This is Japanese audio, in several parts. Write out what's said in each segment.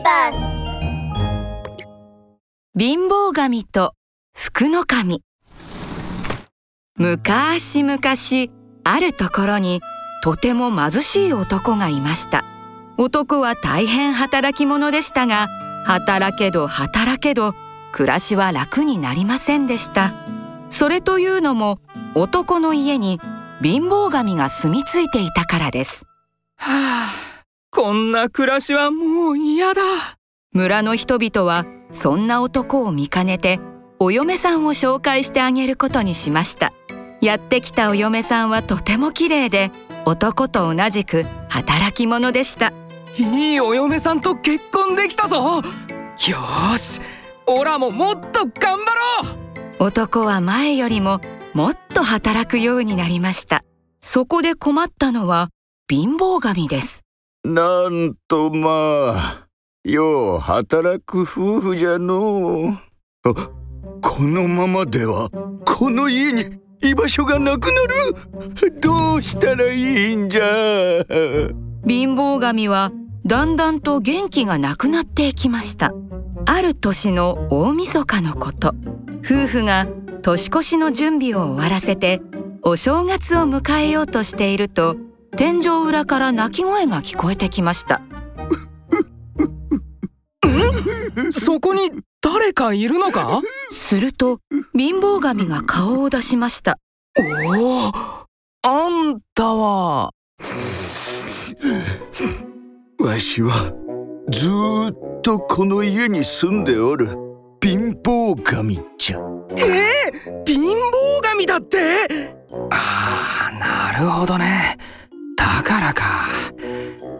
バス貧乏神と福の神。昔々あるところにとても貧しい男がいました。男は大変働き者でしたが働けど働けど暮らしは楽になりませんでした。それというのも男の家に貧乏神が住み着いていたからです。はあこんな暮らしはもう嫌だ。村の人々はそんな男を見かねてお嫁さんを紹介してあげることにしました。やってきたお嫁さんはとても綺麗で男と同じく働き者でした。いいお嫁さんと結婚できたぞ。よしオラももっと頑張ろう。男は前よりももっと働くようになりました。そこで困ったのは貧乏神ですなんとまあよう働く夫婦じゃのう。このままではこの家に居場所がなくなる。どうしたらいいんじゃ。貧乏神はだんだんと元気がなくなっていきました。ある年の大晦日のこと。夫婦が年越しの準備を終わらせてお正月を迎えようとしていると天井裏から泣き声が聞こえてきました。そこに誰かいるのか？すると貧乏神が顔を出しました。おおあんたは。わしはずっとこの家に住んでおる。貧乏神じゃ。えー、貧乏神だって？ああなるほどね。だからか。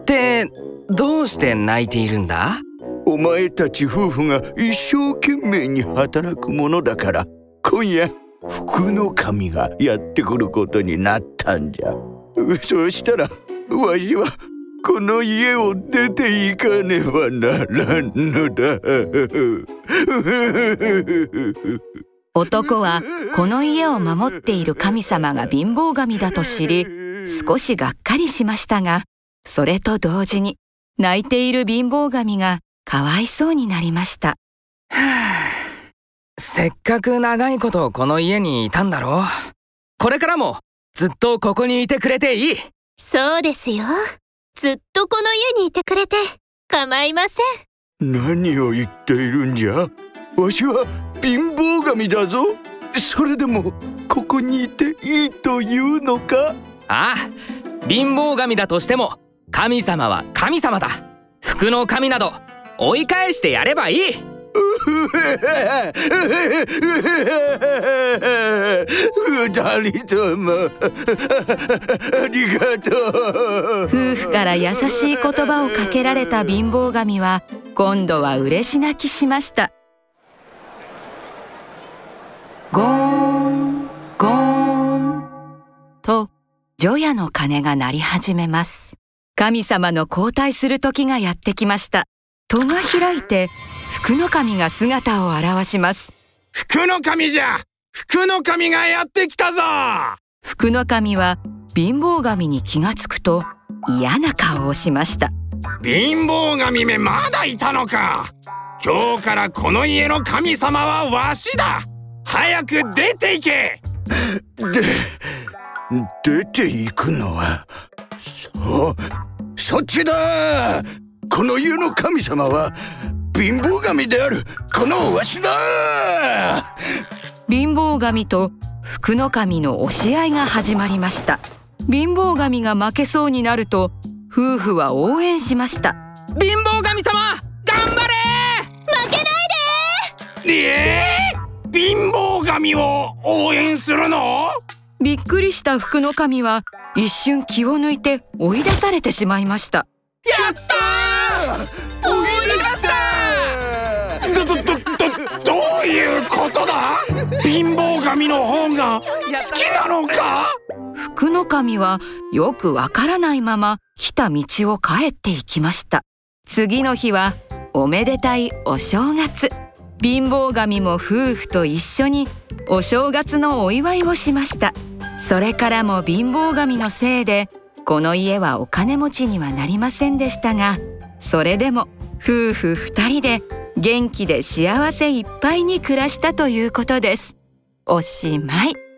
ってどうして泣いているんだ？お前たち夫婦が一生懸命に働くものだから今夜福の神がやってくることになったんじゃ。そうしたらわしはこの家を出て行かねばならんのだ。男はこの家を守っている神様が貧乏神だと知り少しがっかりしましたがそれと同時に泣いている貧乏神がかわいそうになりました。せっかく長いことこの家にいたんだろう。これからもずっとここにいてくれていい。そうですよ。ずっとこの家にいてくれて構いません。何を言っているんじゃ？わしは貧乏神だぞ。それでもここにいていいというのか？ああ貧乏神だとしても神様は神様だ。福の神など追い返してやればいい。二人ともありがとう夫婦から優しい言葉をかけられた貧乏神は今度は嬉し泣きしましたゴー除夜の鐘が鳴り始めます。神様の交代する時がやってきました。戸が開いて福の神が姿を現します。福の神じゃ。福の神がやってきたぞ。福の神は貧乏神に気がつくと嫌な顔をしました。貧乏神めまだいたのか。今日からこの家の神様はわしだ。早く出て行け。で 出て行くのはそそっちだ。この家の神様は貧乏神であるこのわしだ。貧乏神と福の神の押し合いが始まりました。貧乏神が負けそうになると夫婦は応援しました。貧乏神様頑張れ！負けないで！えー、貧乏神を応援するの？びっくりした福の神は一瞬気を抜いて追い出されてしまいました。やったー！追い出したどどどどどういうことだ？貧乏神の方が好きなのか？福の神はよくわからないまま来た道を帰っていきました。次の日はおめでたいお正月。貧乏神も夫婦と一緒にお正月のお祝いをしましたそれからも貧乏神のせいでこの家はお金持ちにはなりませんでしたがそれでも夫婦2人で元気で幸せいっぱいに暮らしたということです。おしまい。